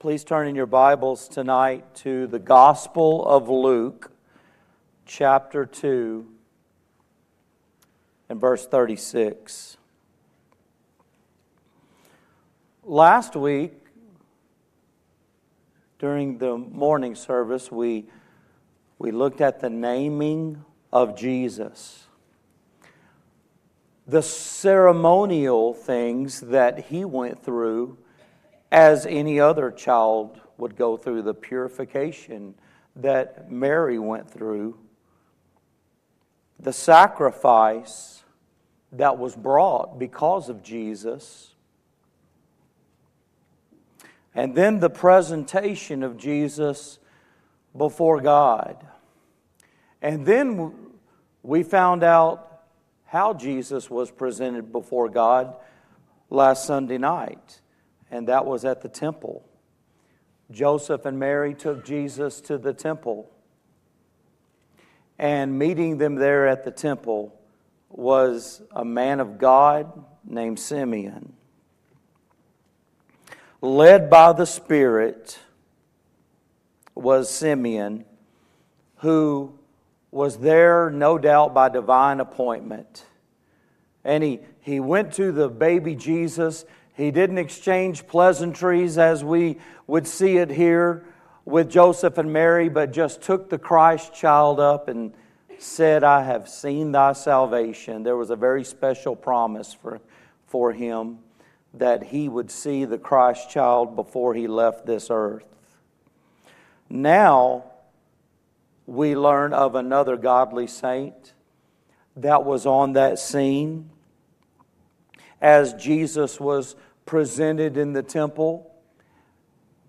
Please turn in your Bibles tonight to the Gospel of Luke, chapter 2, and verse 36. Last week, during the morning service, we, we looked at the naming of Jesus the ceremonial things that he went through as any other child would go through, the purification that Mary went through, the sacrifice that was brought because of Jesus, and then the presentation of Jesus before God. And then we found out how Jesus was presented before God last Sunday night, and that was at the temple. Joseph and Mary took Jesus to the temple, and meeting them there at the temple was a man of God named Simeon. Led by the Spirit was Simeon, who was there, no doubt, by divine appointment. And he, he went to the baby Jesus. He didn't exchange pleasantries as we would see it here with Joseph and Mary, but just took the Christ child up and said, I have seen thy salvation. There was a very special promise for, for him that he would see the Christ child before he left this earth. Now, we learn of another godly saint that was on that scene as Jesus was presented in the temple.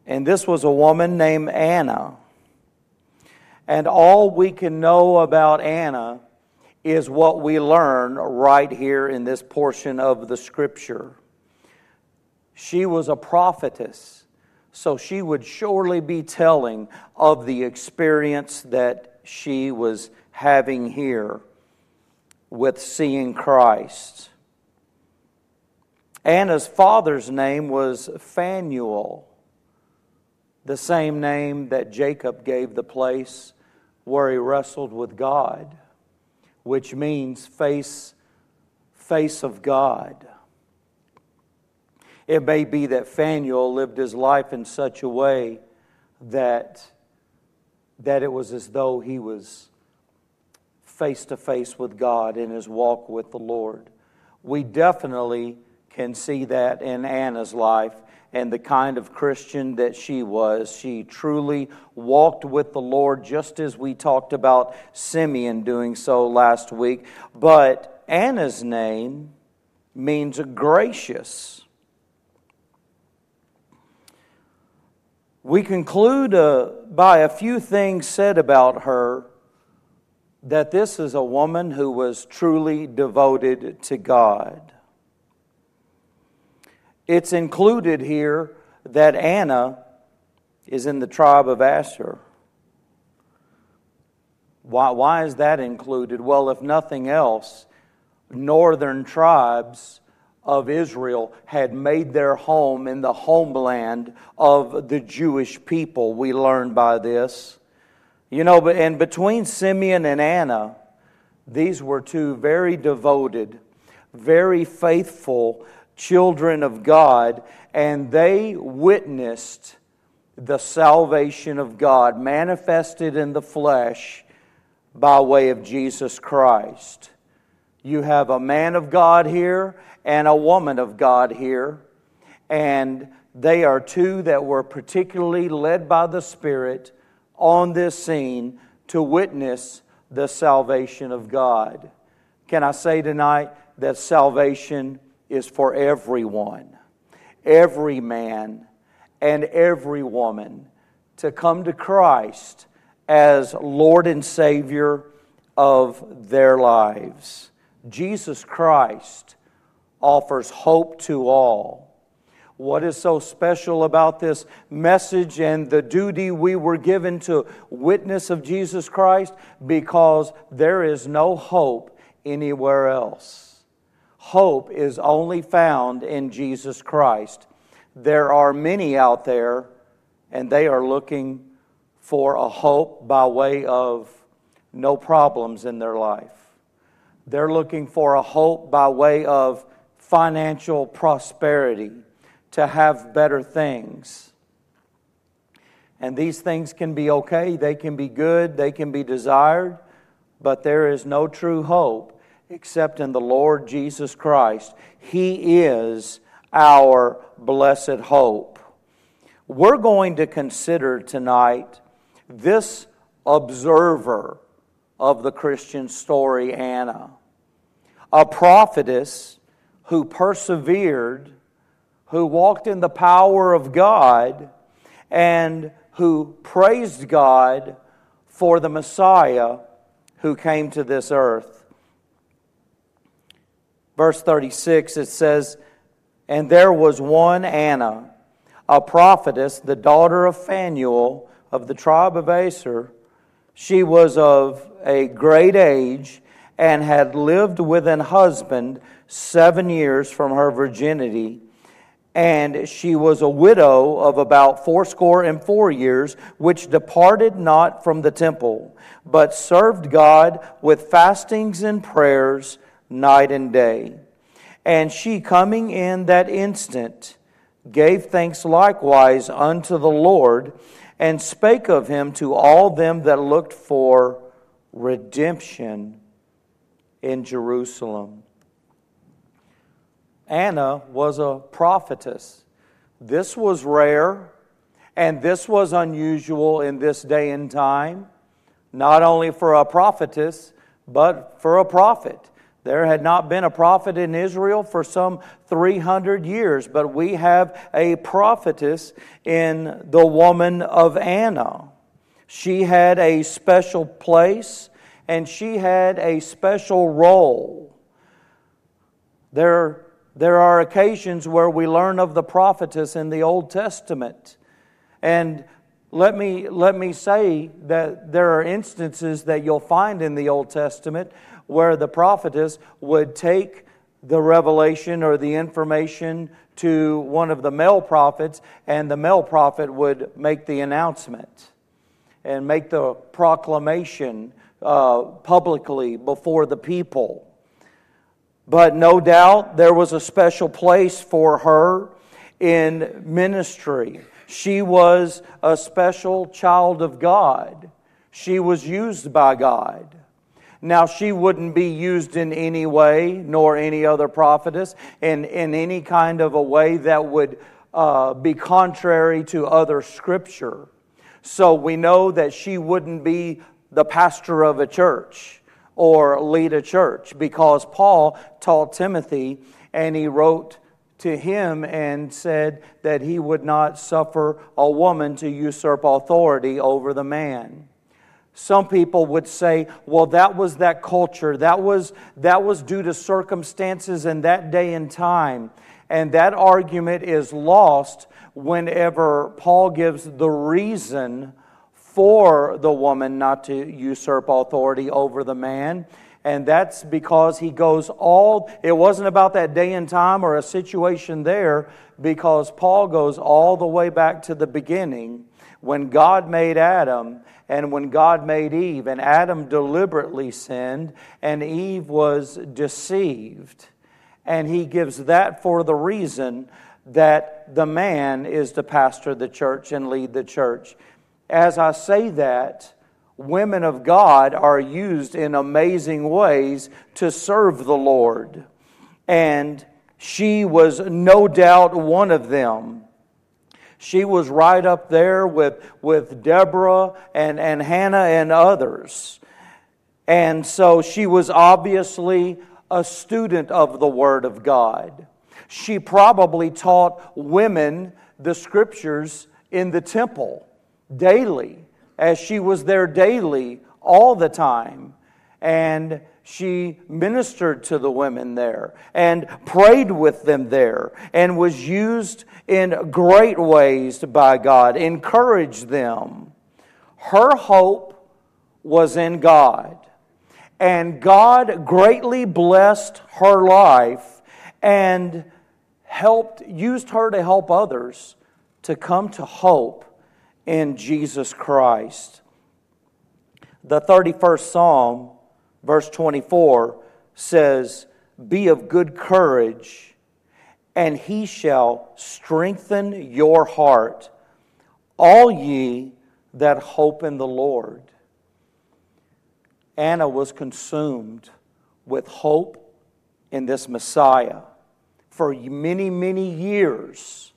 And this was a woman named Anna. And all we can know about Anna is what we learn right here in this portion of the scripture. She was a prophetess. So she would surely be telling of the experience that she was having here with seeing Christ. Anna's father's name was Phanuel, the same name that Jacob gave the place where he wrestled with God, which means face, face of God. It may be that Phanuel lived his life in such a way that, that it was as though he was face to face with God in his walk with the Lord. We definitely can see that in Anna's life and the kind of Christian that she was. She truly walked with the Lord, just as we talked about Simeon doing so last week. But Anna's name means gracious. We conclude uh, by a few things said about her that this is a woman who was truly devoted to God. It's included here that Anna is in the tribe of Asher. Why, why is that included? Well, if nothing else, northern tribes of Israel had made their home in the homeland of the Jewish people. We learn by this. You know, and between Simeon and Anna, these were two very devoted, very faithful children of God, and they witnessed the salvation of God manifested in the flesh by way of Jesus Christ. You have a man of God here and a woman of God here. And they are two that were particularly led by the Spirit on this scene to witness the salvation of God. Can I say tonight that salvation is for everyone, every man, and every woman to come to Christ as Lord and Savior of their lives. Jesus Christ offers hope to all. What is so special about this message and the duty we were given to witness of Jesus Christ? Because there is no hope anywhere else. Hope is only found in Jesus Christ. There are many out there and they are looking for a hope by way of no problems in their life. They're looking for a hope by way of financial prosperity, to have better things. And these things can be okay, they can be good, they can be desired, but there is no true hope except in the Lord Jesus Christ. He is our blessed hope. We're going to consider tonight this observer of the Christian story, Anna, a prophetess who persevered, who walked in the power of God, and who praised God for the Messiah who came to this earth. Verse 36, it says, And there was one Anna, a prophetess, the daughter of Phanuel of the tribe of Aser. She was of a great age and had lived with an husband seven years from her virginity and she was a widow of about fourscore and four years, which departed not from the temple, but served God with fastings and prayers night and day. And she, coming in that instant, gave thanks likewise unto the Lord, and spake of him to all them that looked for redemption in Jerusalem. Anna was a prophetess. This was rare and this was unusual in this day and time, not only for a prophetess, but for a prophet. There had not been a prophet in Israel for some 300 years, but we have a prophetess in the woman of Anna. She had a special place and she had a special role. There there are occasions where we learn of the prophetess in the Old Testament. And let me, let me say that there are instances that you'll find in the Old Testament where the prophetess would take the revelation or the information to one of the male prophets, and the male prophet would make the announcement and make the proclamation uh, publicly before the people. But no doubt there was a special place for her in ministry. She was a special child of God. She was used by God. Now, she wouldn't be used in any way, nor any other prophetess, in, in any kind of a way that would uh, be contrary to other scripture. So we know that she wouldn't be the pastor of a church or lead a church because Paul taught Timothy and he wrote to him and said that he would not suffer a woman to usurp authority over the man. Some people would say, well, that was that culture. That was, that was due to circumstances in that day and time. And that argument is lost whenever Paul gives the reason for the woman not to usurp authority over the man. And that's because he goes all, it wasn't about that day and time or a situation there, because Paul goes all the way back to the beginning when God made Adam and when God made Eve. And Adam deliberately sinned, and Eve was deceived. And he gives that for the reason that the man is to pastor the church and lead the church as I say that, women of God are used in amazing ways to serve the Lord. And she was no doubt one of them. She was right up there with, with Deborah and, and Hannah and others. And so she was obviously a student of the Word of God. She probably taught women the scriptures in the temple daily, as she was there daily all the time. And she ministered to the women there and prayed with them there and was used in great ways by God, encouraged them. Her hope was in God. And God greatly blessed her life and helped, used her to help others to come to hope in Jesus Christ. The 31st Psalm, verse 24, says, Be of good courage, and he shall strengthen your heart, all ye that hope in the Lord. Anna was consumed with hope in this Messiah for many, many years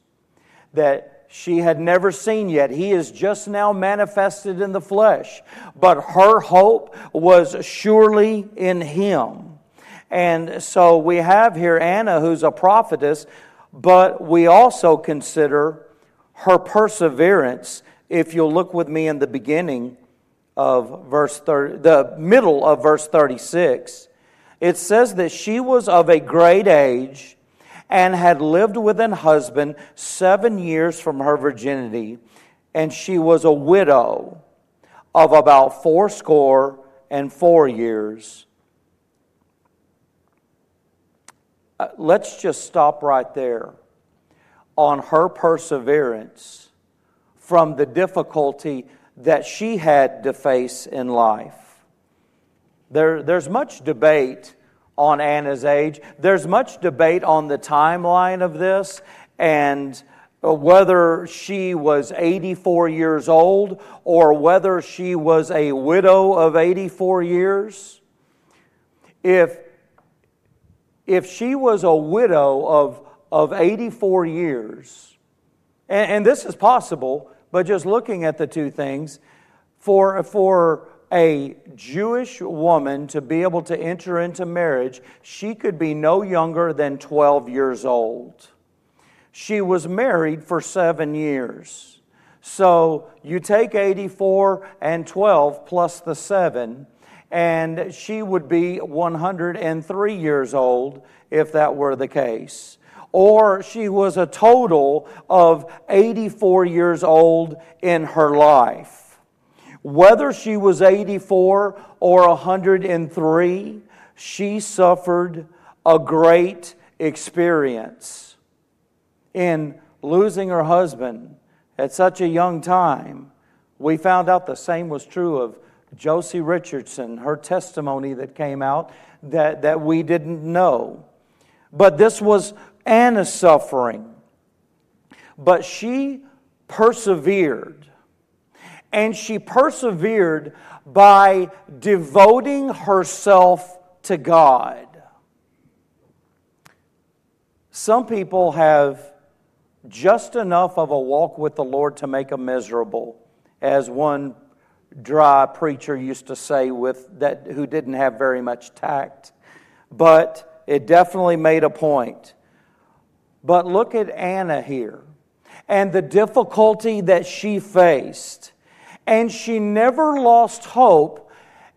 that she had never seen yet. He is just now manifested in the flesh, but her hope was surely in him. And so we have here Anna, who's a prophetess, but we also consider her perseverance. If you'll look with me in the beginning of verse 30, the middle of verse 36, it says that she was of a great age and had lived with an husband seven years from her virginity, and she was a widow of about fourscore and four years. Uh, let's just stop right there on her perseverance from the difficulty that she had to face in life. There, there's much debate on Anna's age. There's much debate on the timeline of this and uh, whether she was 84 years old or whether she was a widow of 84 years. If, if she was a widow of, of 84 years, and, and this is possible, but just looking at the two things, for, for a Jewish woman to be able to enter into marriage, she could be no younger than 12 years old. She was married for seven years. So you take 84 and 12 plus the seven, and she would be 103 years old if that were the case. Or she was a total of 84 years old in her life. Whether she was 84 or 103, she suffered a great experience in losing her husband at such a young time. We found out the same was true of Josie Richardson, her testimony that came out that, that we didn't know. But this was Anna's suffering. But she persevered and she persevered by devoting herself to God. Some people have just enough of a walk with the Lord to make them miserable, as one dry preacher used to say with that who didn't have very much tact. But it definitely made a point. But look at Anna here and the difficulty that she faced and she never lost hope.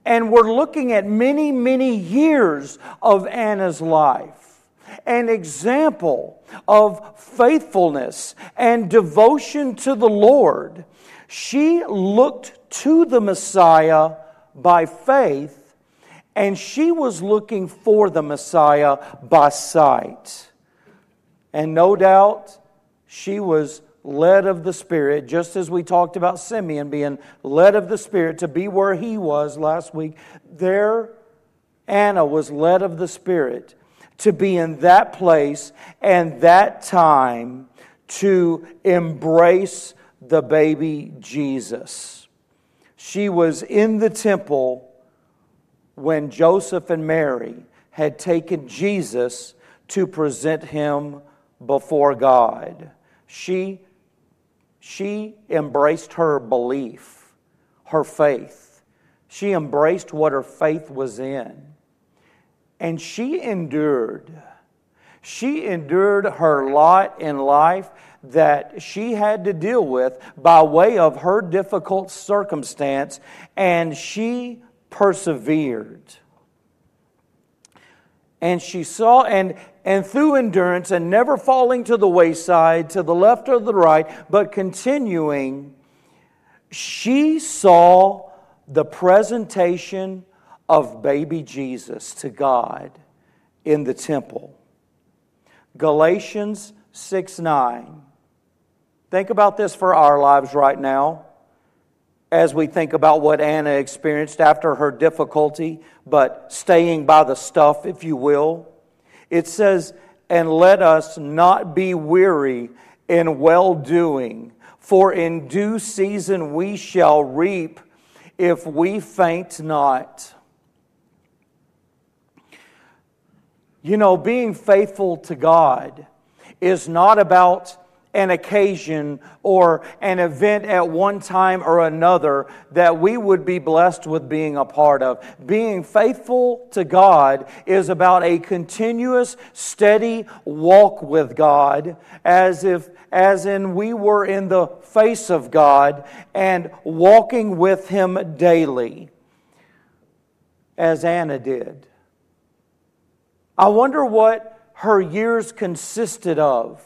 And we're looking at many, many years of Anna's life. An example of faithfulness and devotion to the Lord. She looked to the Messiah by faith, and she was looking for the Messiah by sight. And no doubt she was led of the Spirit, just as we talked about Simeon being led of the Spirit to be where he was last week. There, Anna was led of the Spirit to be in that place and that time to embrace the baby Jesus. She was in the temple when Joseph and Mary had taken Jesus to present him before God. She she embraced her belief, her faith. She embraced what her faith was in. And she endured. She endured her lot in life that she had to deal with by way of her difficult circumstance, and she persevered. And she saw, and, and through endurance and never falling to the wayside, to the left or the right, but continuing, she saw the presentation of baby Jesus to God in the temple. Galatians 6 9. Think about this for our lives right now as we think about what Anna experienced after her difficulty, but staying by the stuff, if you will. It says, And let us not be weary in well doing, for in due season we shall reap if we faint not. You know, being faithful to God is not about an occasion or an event at one time or another that we would be blessed with being a part of. Being faithful to God is about a continuous, steady walk with God as if as in we were in the face of God and walking with him daily as Anna did. I wonder what her years consisted of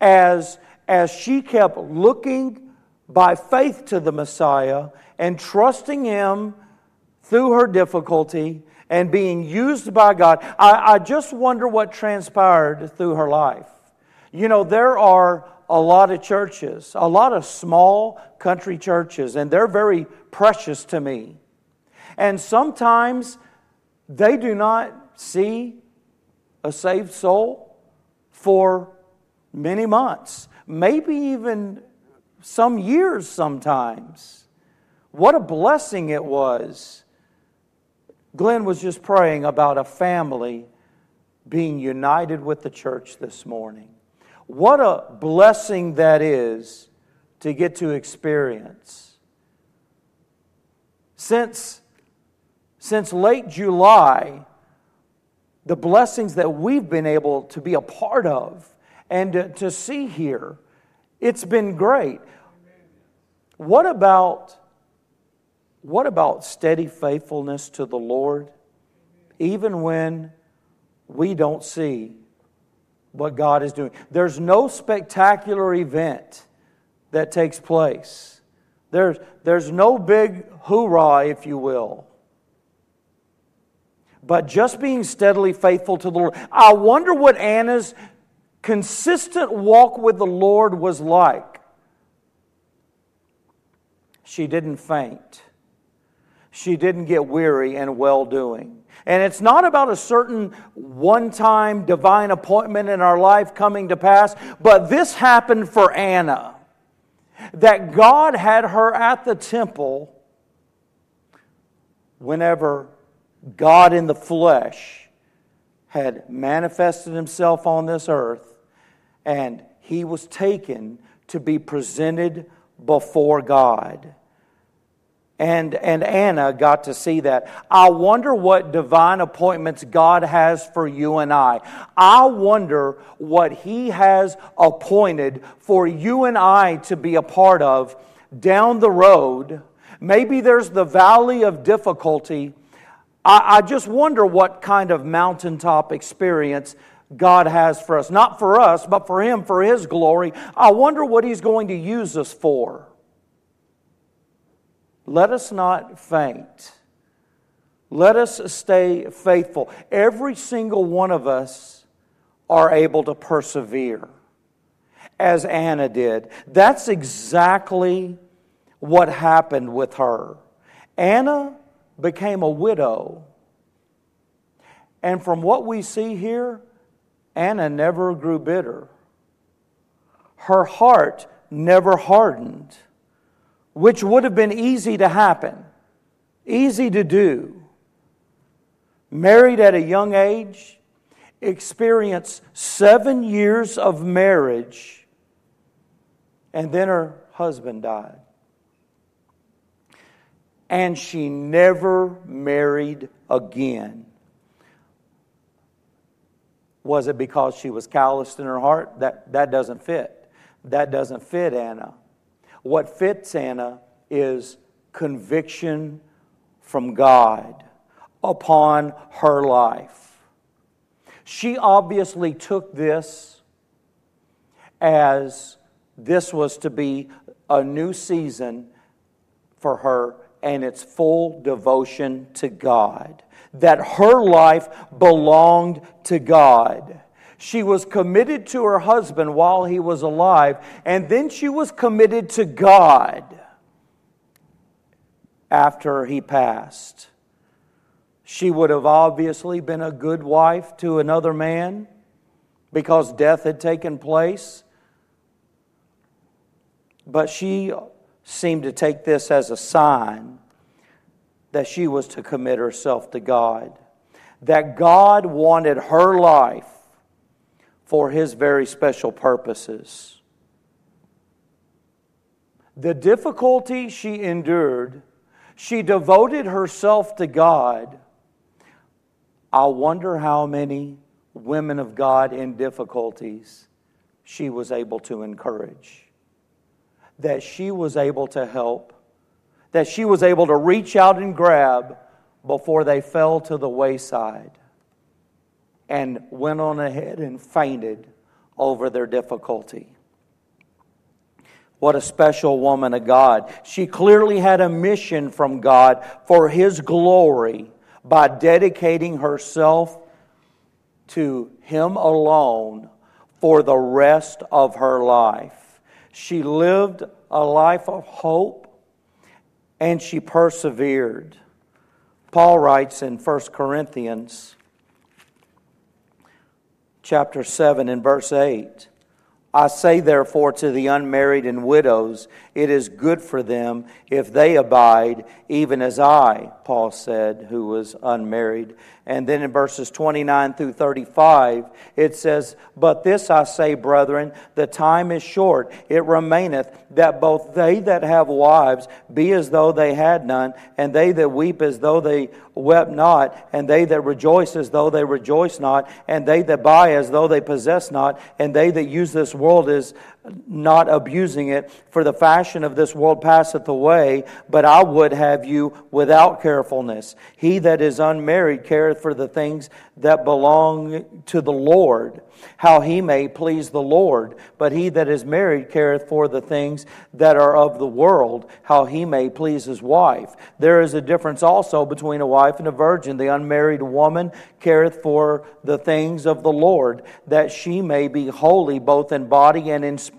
as, as she kept looking by faith to the Messiah and trusting Him through her difficulty and being used by God. I, I just wonder what transpired through her life. You know, there are a lot of churches, a lot of small country churches, and they're very precious to me. And sometimes they do not see a saved soul for many months, maybe even some years sometimes. What a blessing it was. Glenn was just praying about a family being united with the church this morning. What a blessing that is to get to experience. Since, since late July, the blessings that we've been able to be a part of and to, to see here. It's been great. What about what about steady faithfulness to the Lord even when we don't see what God is doing? There's no spectacular event that takes place. There's, there's no big hoorah, if you will. But just being steadily faithful to the Lord. I wonder what Anna's consistent walk with the Lord was like. She didn't faint. She didn't get weary in well doing. And it's not about a certain one time divine appointment in our life coming to pass, but this happened for Anna. That God had her at the temple whenever God in the flesh had manifested himself on this earth and he was taken to be presented before God. And, and Anna got to see that. I wonder what divine appointments God has for you and I. I wonder what He has appointed for you and I to be a part of down the road. Maybe there's the valley of difficulty. I, I just wonder what kind of mountaintop experience God has for us. Not for us, but for Him, for His glory. I wonder what He's going to use us for. Let us not faint. Let us stay faithful. Every single one of us are able to persevere, as Anna did. That's exactly what happened with her. Anna became a widow. And from what we see here, Anna never grew bitter. Her heart never hardened, which would have been easy to happen, easy to do. Married at a young age, experienced seven years of marriage, and then her husband died. And she never married again. Was it because she was calloused in her heart? That, that doesn't fit. That doesn't fit Anna. What fits Anna is conviction from God upon her life. She obviously took this as this was to be a new season for her and its full devotion to God that her life belonged to God. She was committed to her husband while he was alive, and then she was committed to God after he passed. She would have obviously been a good wife to another man because death had taken place. But she seemed to take this as a sign that she was to commit herself to God, that God wanted her life for His very special purposes. The difficulty she endured, she devoted herself to God. I wonder how many women of God in difficulties she was able to encourage, that she was able to help, that she was able to reach out and grab before they fell to the wayside and went on ahead and fainted over their difficulty. What a special woman of God. She clearly had a mission from God for His glory by dedicating herself to Him alone for the rest of her life. She lived a life of hope and she persevered. Paul writes in 1 Corinthians chapter 7 and verse 8 I say, therefore, to the unmarried and widows, it is good for them if they abide, even as I, Paul said, who was unmarried. And then in verses 29 through 35, it says, But this I say, brethren, the time is short. It remaineth that both they that have wives be as though they had none, and they that weep as though they wept not, and they that rejoice as though they rejoice not, and they that buy as though they possess not, and they that use this world as not abusing it, for the fashion of this world passeth away, but I would have you without carefulness. He that is unmarried careth for the things that belong to the Lord, how he may please the Lord. But he that is married careth for the things that are of the world, how he may please his wife. There is a difference also between a wife and a virgin. The unmarried woman careth for the things of the Lord, that she may be holy both in body and in spirit.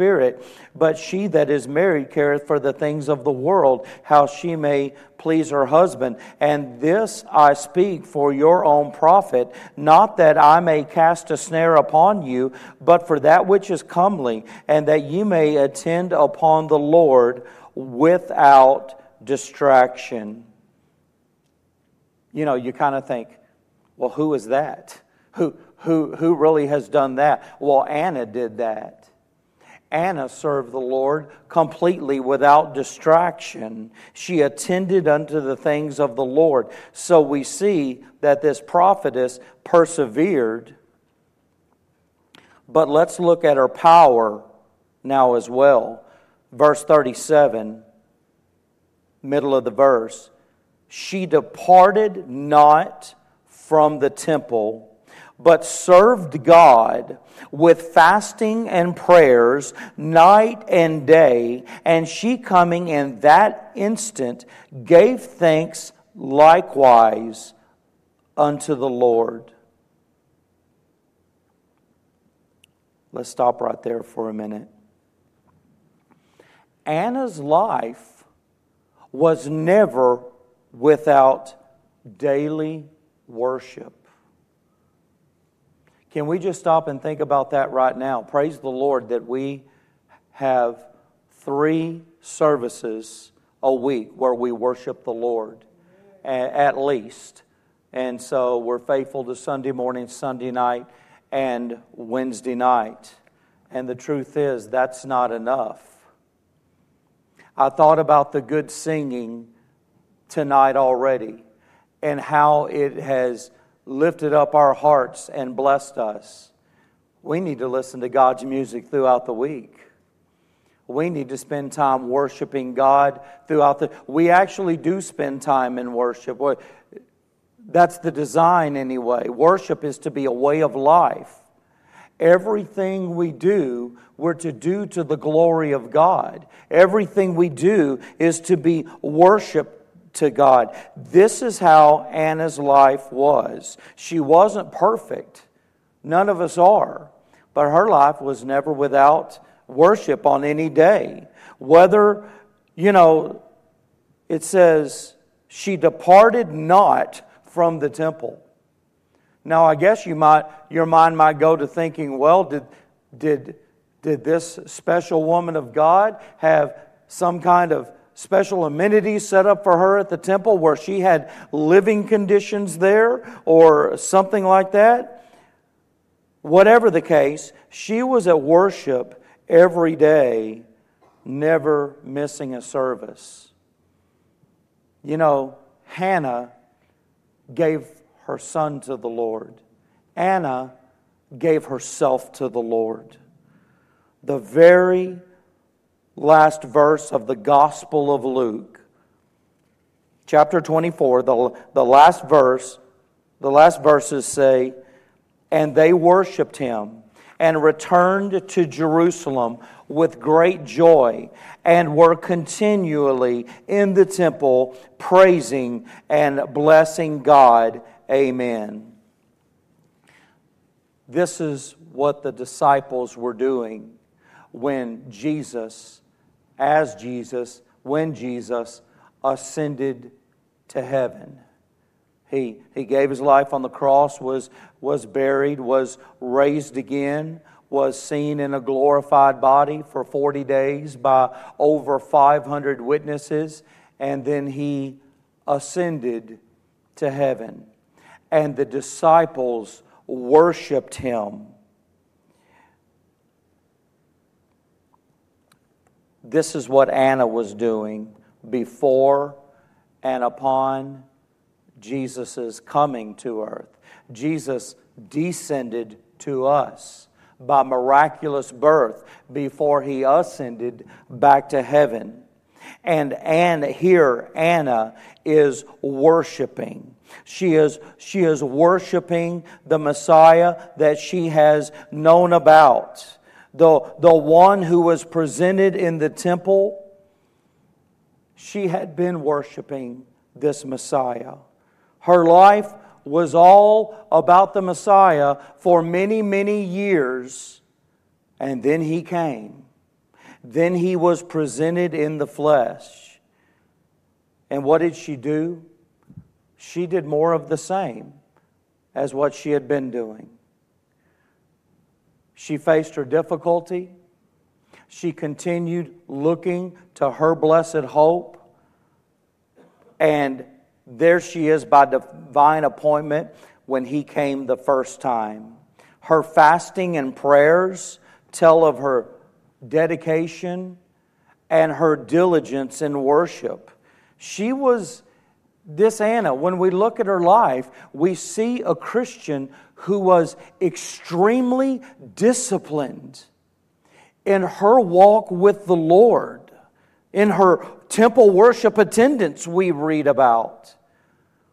But she that is married careth for the things of the world, how she may please her husband. And this I speak for your own profit, not that I may cast a snare upon you, but for that which is comely, and that ye may attend upon the Lord without distraction. You know, you kind of think, well, who is that? Who, who, who really has done that? Well, Anna did that. Anna served the Lord completely without distraction. She attended unto the things of the Lord. So we see that this prophetess persevered. But let's look at her power now as well. Verse 37, middle of the verse. She departed not from the temple but served God with fasting and prayers night and day. And she, coming in that instant, gave thanks likewise unto the Lord. Let's stop right there for a minute. Anna's life was never without daily worship. Can we just stop and think about that right now? Praise the Lord that we have three services a week where we worship the Lord, at least. And so we're faithful to Sunday morning, Sunday night, and Wednesday night. And the truth is, that's not enough. I thought about the good singing tonight already and how it has lifted up our hearts and blessed us. We need to listen to God's music throughout the week. We need to spend time worshiping God throughout the we actually do spend time in worship. That's the design anyway. Worship is to be a way of life. Everything we do, we're to do to the glory of God. Everything we do is to be worship to God. This is how Anna's life was. She wasn't perfect. None of us are. But her life was never without worship on any day. Whether, you know, it says, she departed not from the temple. Now, I guess you might, your mind might go to thinking, well, did, did, did this special woman of God have some kind of special amenities set up for her at the temple where she had living conditions there or something like that. Whatever the case, she was at worship every day, never missing a service. You know, Hannah gave her son to the Lord, Anna gave herself to the Lord. The very last verse of the Gospel of Luke. Chapter 24, the, the last verse, the last verses say, And they worshiped him and returned to Jerusalem with great joy and were continually in the temple praising and blessing God. Amen. This is what the disciples were doing when Jesus as Jesus when Jesus ascended to heaven. He, he gave his life on the cross, was, was buried, was raised again, was seen in a glorified body for 40 days by over 500 witnesses, and then he ascended to heaven. And the disciples worshiped him This is what Anna was doing before and upon Jesus' coming to earth. Jesus descended to us by miraculous birth before he ascended back to heaven. And Anna, here, Anna is worshiping. She is, she is worshiping the Messiah that she has known about the, the one who was presented in the temple, she had been worshiping this Messiah. Her life was all about the Messiah for many, many years, and then he came. Then he was presented in the flesh. And what did she do? She did more of the same as what she had been doing. She faced her difficulty. She continued looking to her blessed hope. And there she is by divine appointment when he came the first time. Her fasting and prayers tell of her dedication and her diligence in worship. She was this Anna, when we look at her life, we see a Christian who was extremely disciplined in her walk with the Lord, in her temple worship attendance, we read about.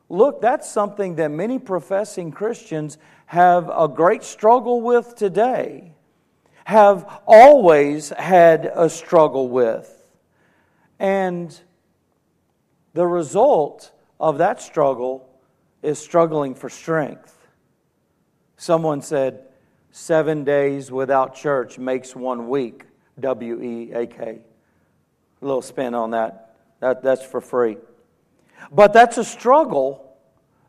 Look, that's something that many professing Christians have a great struggle with today, have always had a struggle with. And the result of that struggle is struggling for strength. Someone said, seven days without church makes one week. W E A K. A little spin on that. that. That's for free. But that's a struggle.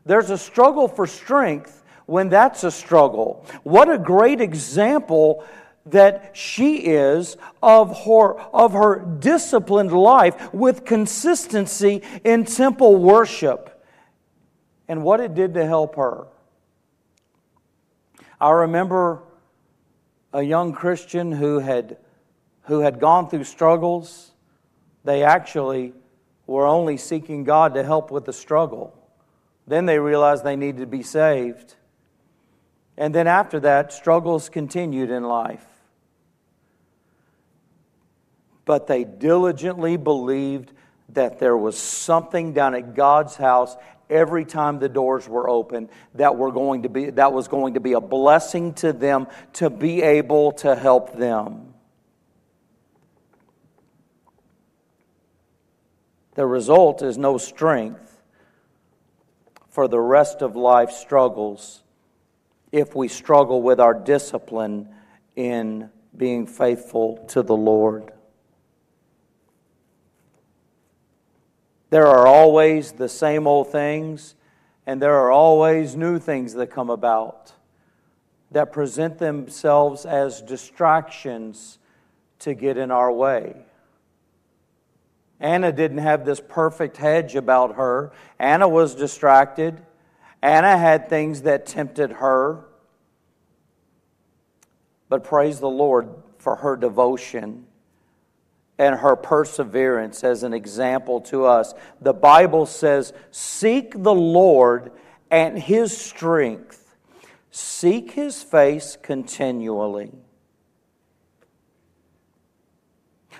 There's a struggle for strength when that's a struggle. What a great example that she is of her, of her disciplined life with consistency in temple worship and what it did to help her. I remember a young Christian who had, who had gone through struggles. They actually were only seeking God to help with the struggle. Then they realized they needed to be saved. And then after that, struggles continued in life. But they diligently believed that there was something down at God's house every time the doors were open that were going to be that was going to be a blessing to them to be able to help them the result is no strength for the rest of life struggles if we struggle with our discipline in being faithful to the Lord. There are always the same old things, and there are always new things that come about that present themselves as distractions to get in our way. Anna didn't have this perfect hedge about her. Anna was distracted. Anna had things that tempted her. But praise the Lord for her devotion and her perseverance as an example to us. The Bible says, Seek the Lord and his strength, seek his face continually.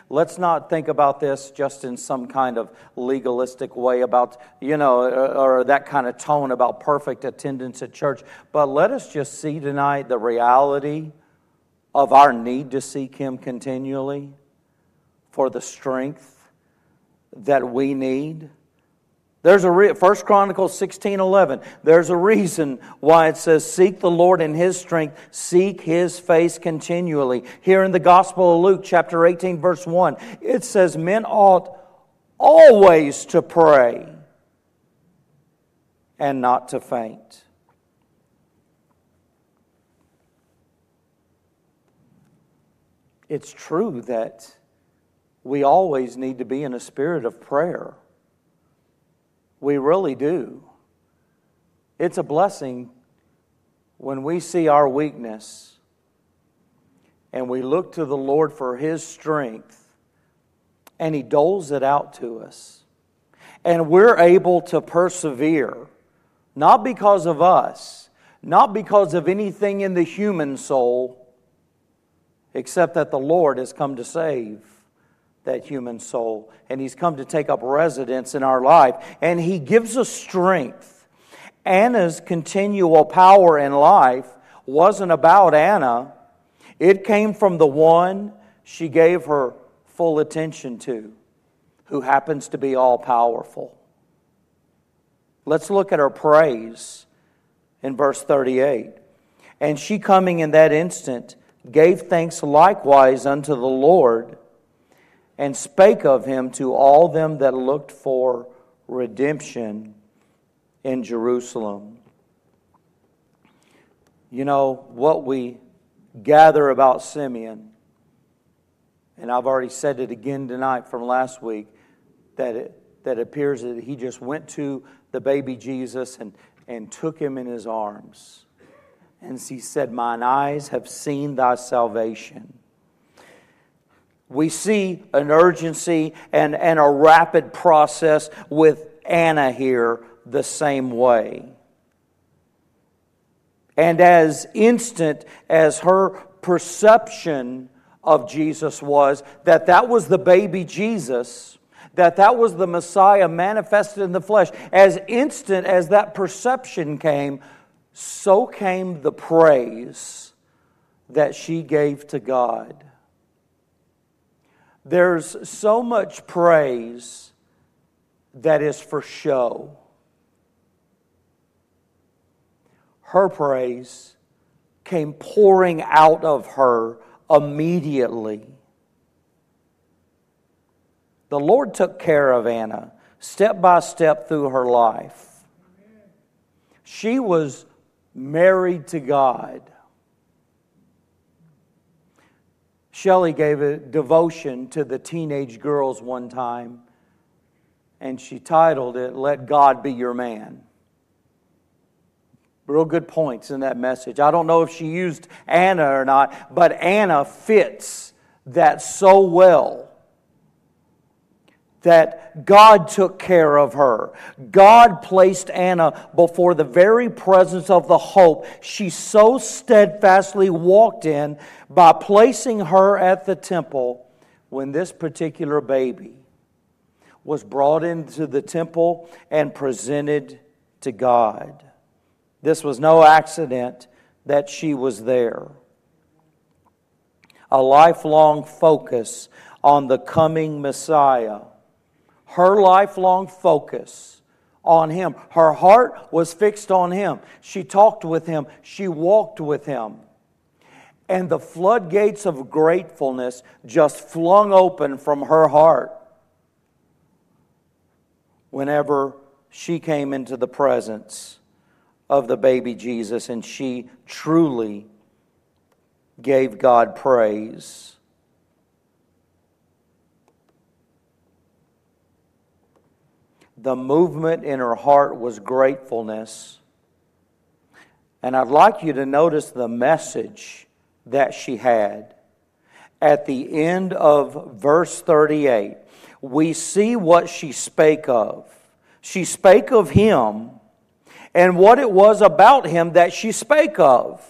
Let's not think about this just in some kind of legalistic way about, you know, or that kind of tone about perfect attendance at church, but let us just see tonight the reality of our need to seek Him continually for the strength that we need. There's a re- 1 Chronicles 16 11. There's a reason why it says, Seek the Lord in His strength, seek His face continually. Here in the Gospel of Luke, chapter 18, verse 1, it says, Men ought always to pray and not to faint. It's true that we always need to be in a spirit of prayer. We really do. It's a blessing when we see our weakness and we look to the Lord for His strength and He doles it out to us. And we're able to persevere, not because of us, not because of anything in the human soul, except that the Lord has come to save that human soul. And He's come to take up residence in our life. And He gives us strength. Anna's continual power in life wasn't about Anna, it came from the one she gave her full attention to, who happens to be all powerful. Let's look at her praise in verse 38. And she coming in that instant gave thanks likewise unto the Lord and spake of him to all them that looked for redemption in Jerusalem. You know, what we gather about Simeon, and I've already said it again tonight from last week, that it, that appears that he just went to the baby Jesus and, and took him in his arms. And he said, Mine eyes have seen thy salvation we see an urgency and, and a rapid process with Anna here the same way. And as instant as her perception of Jesus was, that that was the baby Jesus, that that was the Messiah manifested in the flesh, as instant as that perception came, so came the praise that she gave to God. There's so much praise that is for show. Her praise came pouring out of her immediately. The Lord took care of Anna step by step through her life. She was married to God. Shelley gave a devotion to the teenage girls one time, and she titled it, Let God Be Your Man. Real good points in that message. I don't know if she used Anna or not, but Anna fits that so well that God took care of her. God placed Anna before the very presence of the hope she so steadfastly walked in by placing her at the temple when this particular baby was brought into the temple and presented to God. This was no accident that she was there. A lifelong focus on the coming Messiah her lifelong focus on him. Her heart was fixed on him. She talked with him, she walked with him. And the floodgates of gratefulness just flung open from her heart whenever she came into the presence of the baby Jesus and she truly gave God praise. The movement in her heart was gratefulness. And I'd like you to notice the message that she had. At the end of verse 38, we see what she spake of. She spake of him and what it was about him that she spake of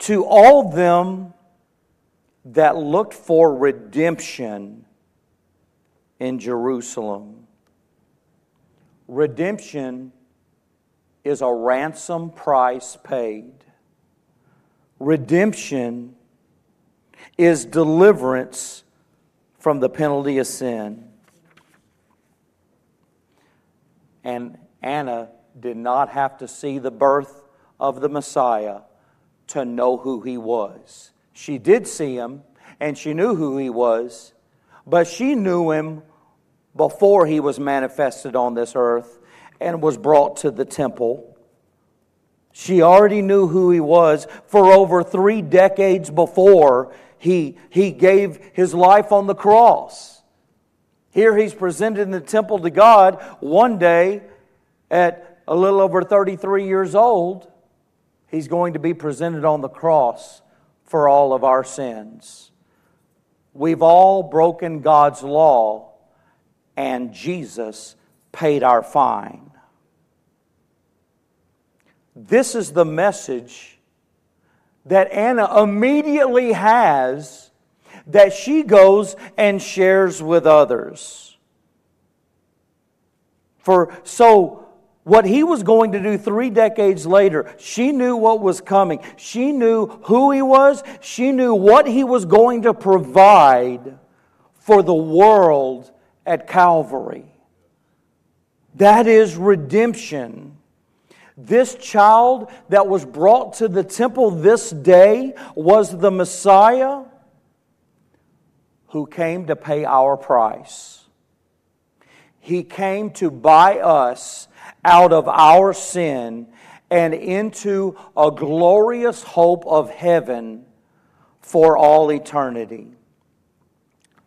to all them that looked for redemption in Jerusalem. Redemption is a ransom price paid. Redemption is deliverance from the penalty of sin. And Anna did not have to see the birth of the Messiah to know who he was. She did see him and she knew who he was, but she knew him before he was manifested on this earth and was brought to the temple. She already knew who he was for over three decades before he, he gave his life on the cross. Here he's presented in the temple to God one day at a little over 33 years old. He's going to be presented on the cross for all of our sins. We've all broken God's law and Jesus paid our fine. This is the message that Anna immediately has that she goes and shares with others. For so what he was going to do three decades later, she knew what was coming. She knew who he was. She knew what he was going to provide for the world at Calvary. That is redemption. This child that was brought to the temple this day was the Messiah who came to pay our price. He came to buy us out of our sin and into a glorious hope of heaven for all eternity.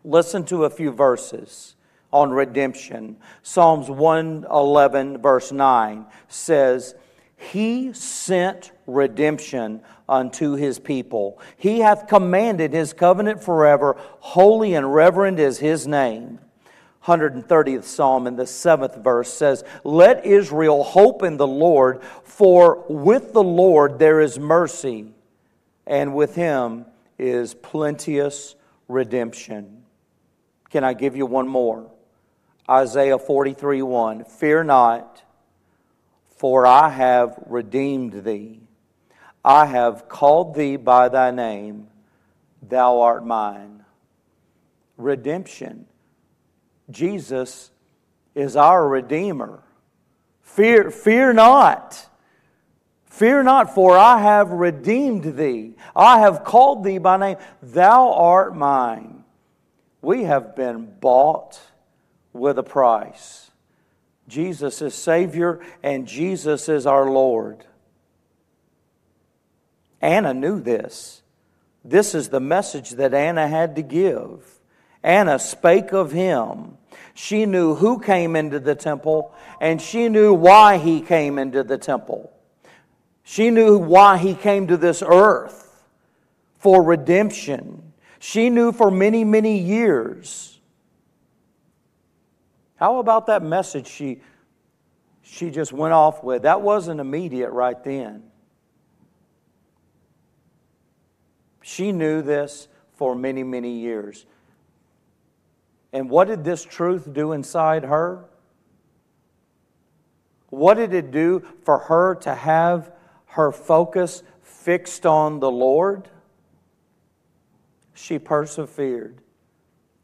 Listen to a few verses on redemption. Psalms 111, verse 9 says, He sent redemption unto his people. He hath commanded his covenant forever. Holy and reverend is his name. 130th Psalm in the seventh verse says, Let Israel hope in the Lord, for with the Lord there is mercy, and with him is plenteous redemption. Can I give you one more? Isaiah 43 1. Fear not, for I have redeemed thee. I have called thee by thy name, thou art mine. Redemption. Jesus is our Redeemer. Fear, fear not. Fear not, for I have redeemed thee. I have called thee by name. Thou art mine. We have been bought with a price. Jesus is Savior and Jesus is our Lord. Anna knew this. This is the message that Anna had to give. Anna spake of him. She knew who came into the temple and she knew why he came into the temple. She knew why he came to this earth for redemption. She knew for many, many years how about that message she, she just went off with? That wasn't immediate right then. She knew this for many, many years. And what did this truth do inside her? What did it do for her to have her focus fixed on the Lord? She persevered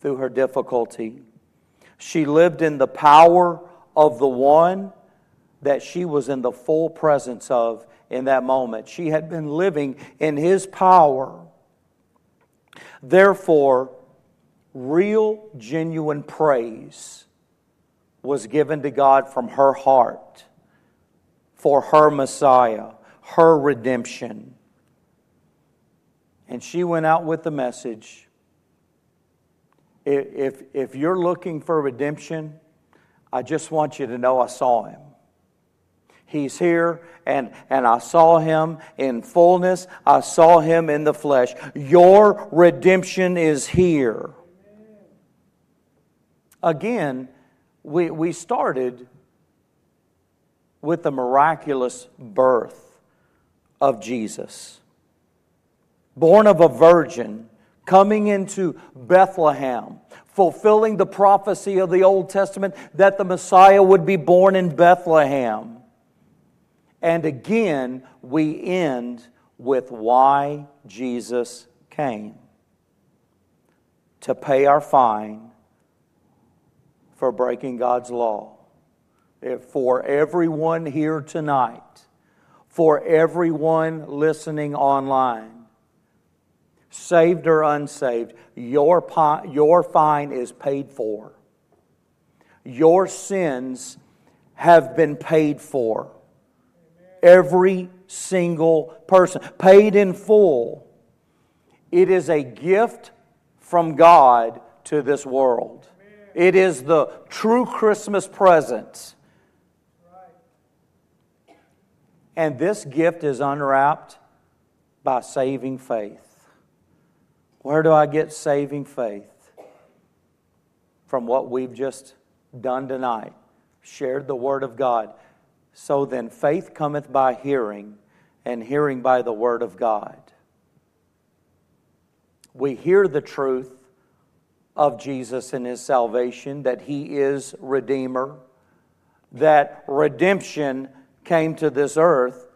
through her difficulty. She lived in the power of the one that she was in the full presence of in that moment. She had been living in His power. Therefore, real, genuine praise was given to God from her heart for her Messiah, her redemption. And she went out with the message if, if you're looking for redemption, I just want you to know I saw him. He's here, and, and I saw him in fullness. I saw him in the flesh. Your redemption is here. Again, we, we started with the miraculous birth of Jesus. Born of a virgin, coming into Bethlehem, fulfilling the prophecy of the Old Testament that the Messiah would be born in Bethlehem. And again, we end with why Jesus came to pay our fine for breaking God's law. For everyone here tonight, for everyone listening online, saved or unsaved, your, your fine is paid for. Your sins have been paid for. Every single person, paid in full. It is a gift from God to this world. It is the true Christmas present. And this gift is unwrapped by saving faith. Where do I get saving faith? From what we've just done tonight, shared the Word of God. So then, faith cometh by hearing, and hearing by the Word of God. We hear the truth of Jesus and His salvation, that He is Redeemer, that redemption came to this earth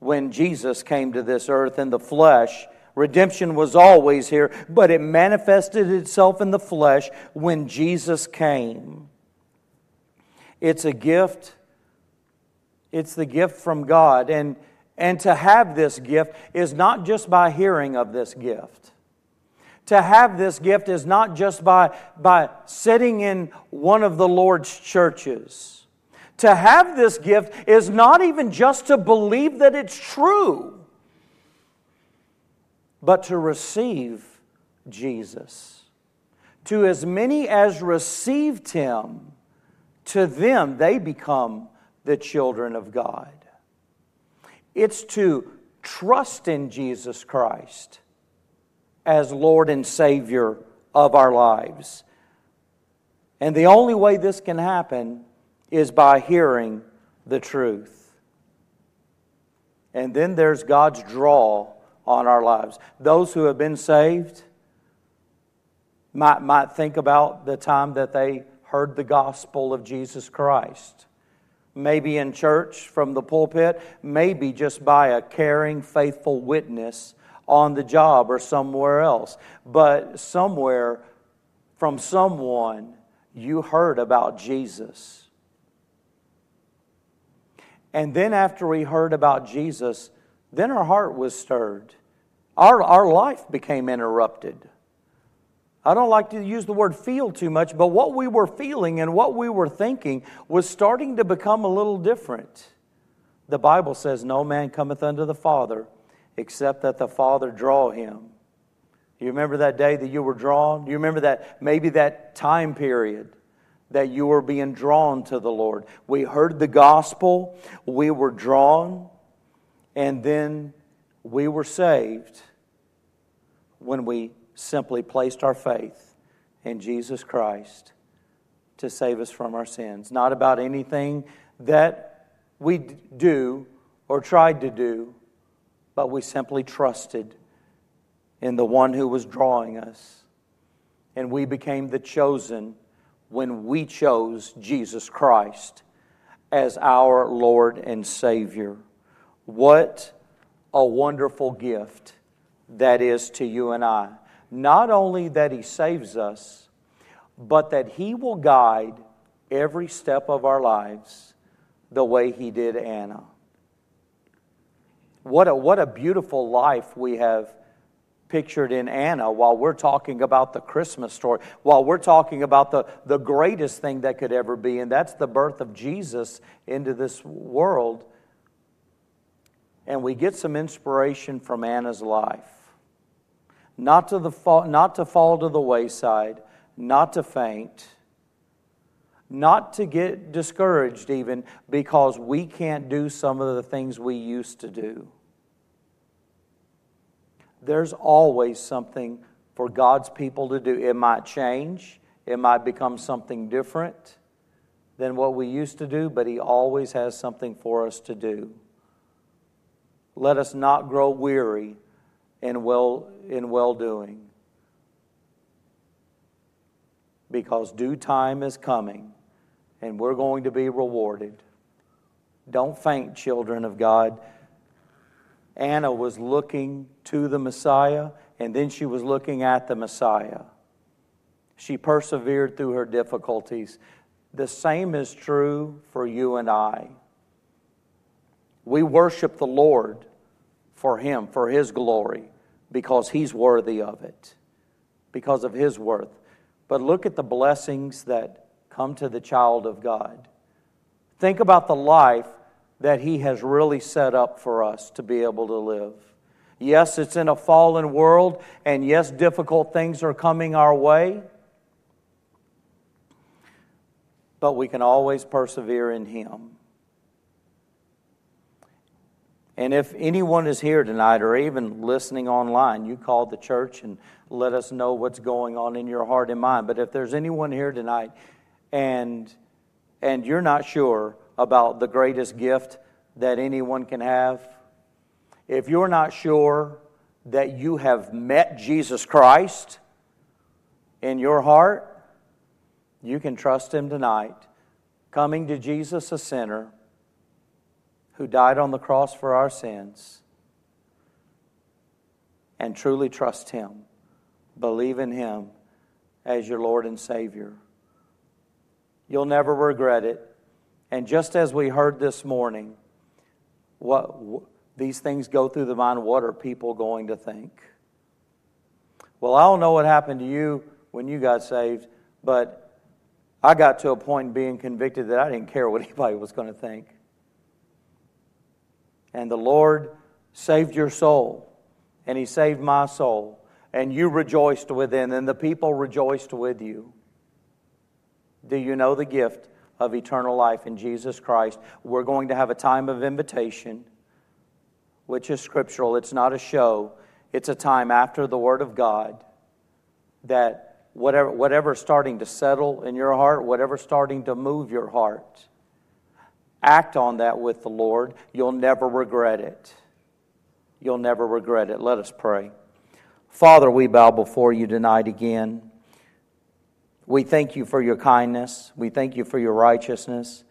when Jesus came to this earth in the flesh Redemption was always here, but it manifested itself in the flesh when Jesus came. It's a gift. It's the gift from God. And, and to have this gift is not just by hearing of this gift. To have this gift is not just by, by sitting in one of the Lord's churches. To have this gift is not even just to believe that it's true but to receive Jesus. To as many as received him, to them they become the children of God. It's to trust in Jesus Christ as Lord and Savior of our lives. And the only way this can happen is by hearing the truth. And then there's God's draw on our lives. Those who have been saved might, might think about the time that they heard the gospel of Jesus Christ. Maybe in church from the pulpit, maybe just by a caring, faithful witness on the job or somewhere else. But somewhere from someone, you heard about Jesus. And then, after we heard about Jesus, then our heart was stirred. Our, our life became interrupted. I don't like to use the word feel too much, but what we were feeling and what we were thinking was starting to become a little different. The Bible says, No man cometh unto the Father except that the Father draw him. You remember that day that you were drawn? You remember that maybe that time period that you were being drawn to the Lord? We heard the gospel, we were drawn, and then we were saved when we simply placed our faith in Jesus Christ to save us from our sins. Not about anything that we do or tried to do, but we simply trusted in the one who was drawing us. And we became the chosen when we chose Jesus Christ as our Lord and Savior. What a wonderful gift that is to you and I. Not only that He saves us, but that He will guide every step of our lives, the way he did Anna. What a, what a beautiful life we have pictured in Anna while we're talking about the Christmas story, while we're talking about the, the greatest thing that could ever be, and that's the birth of Jesus into this world. And we get some inspiration from Anna's life. Not to, the fall, not to fall to the wayside, not to faint, not to get discouraged even because we can't do some of the things we used to do there's always something for God's people to do. It might change, it might become something different than what we used to do, but He always has something for us to do. Let us not grow weary in well, in well doing. Because due time is coming and we're going to be rewarded. Don't faint, children of God. Anna was looking to the Messiah, and then she was looking at the Messiah. She persevered through her difficulties. The same is true for you and I. We worship the Lord for Him, for His glory, because He's worthy of it, because of His worth. But look at the blessings that come to the child of God. Think about the life that He has really set up for us to be able to live. Yes, it's in a fallen world, and yes, difficult things are coming our way, but we can always persevere in Him. And if anyone is here tonight or even listening online, you call the church and let us know what's going on in your heart and mind. But if there's anyone here tonight and and you're not sure about the greatest gift that anyone can have. If you're not sure that you have met Jesus Christ in your heart, you can trust Him tonight. Coming to Jesus, a sinner who died on the cross for our sins, and truly trust Him. Believe in Him as your Lord and Savior. You'll never regret it. And just as we heard this morning, what, these things go through the mind, what are people going to think? Well, I don't know what happened to you when you got saved, but I got to a point being convicted that I didn't care what anybody was going to think. And the Lord saved your soul, and He saved my soul, and you rejoiced within, and the people rejoiced with you. Do you know the gift of eternal life in Jesus Christ. We're going to have a time of invitation, which is scriptural. It's not a show, it's a time after the Word of God that whatever, whatever's starting to settle in your heart, whatever's starting to move your heart, act on that with the Lord. You'll never regret it. You'll never regret it. Let us pray. Father, we bow before you tonight again. We thank you for your kindness. We thank you for your righteousness.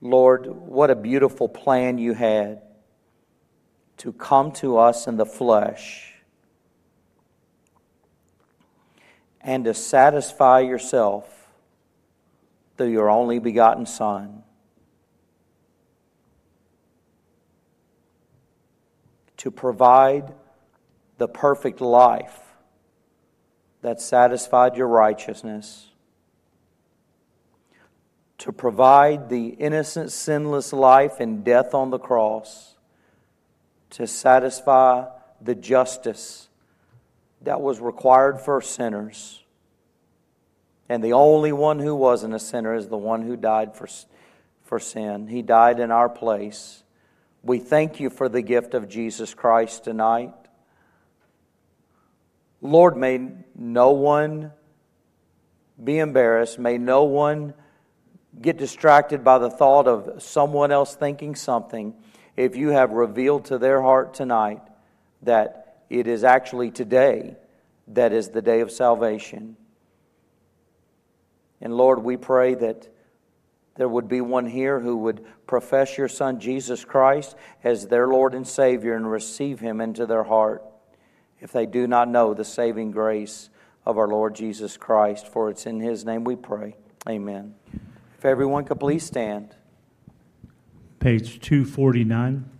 Lord, what a beautiful plan you had to come to us in the flesh and to satisfy yourself through your only begotten Son. To provide the perfect life that satisfied your righteousness, to provide the innocent, sinless life and death on the cross, to satisfy the justice that was required for sinners. And the only one who wasn't a sinner is the one who died for, for sin. He died in our place. We thank you for the gift of Jesus Christ tonight. Lord, may no one be embarrassed. May no one get distracted by the thought of someone else thinking something if you have revealed to their heart tonight that it is actually today that is the day of salvation. And Lord, we pray that there would be one here who would profess your Son Jesus Christ as their Lord and Savior and receive him into their heart if they do not know the saving grace of our Lord Jesus Christ. For it's in His name we pray. Amen. If everyone could please stand. page 249.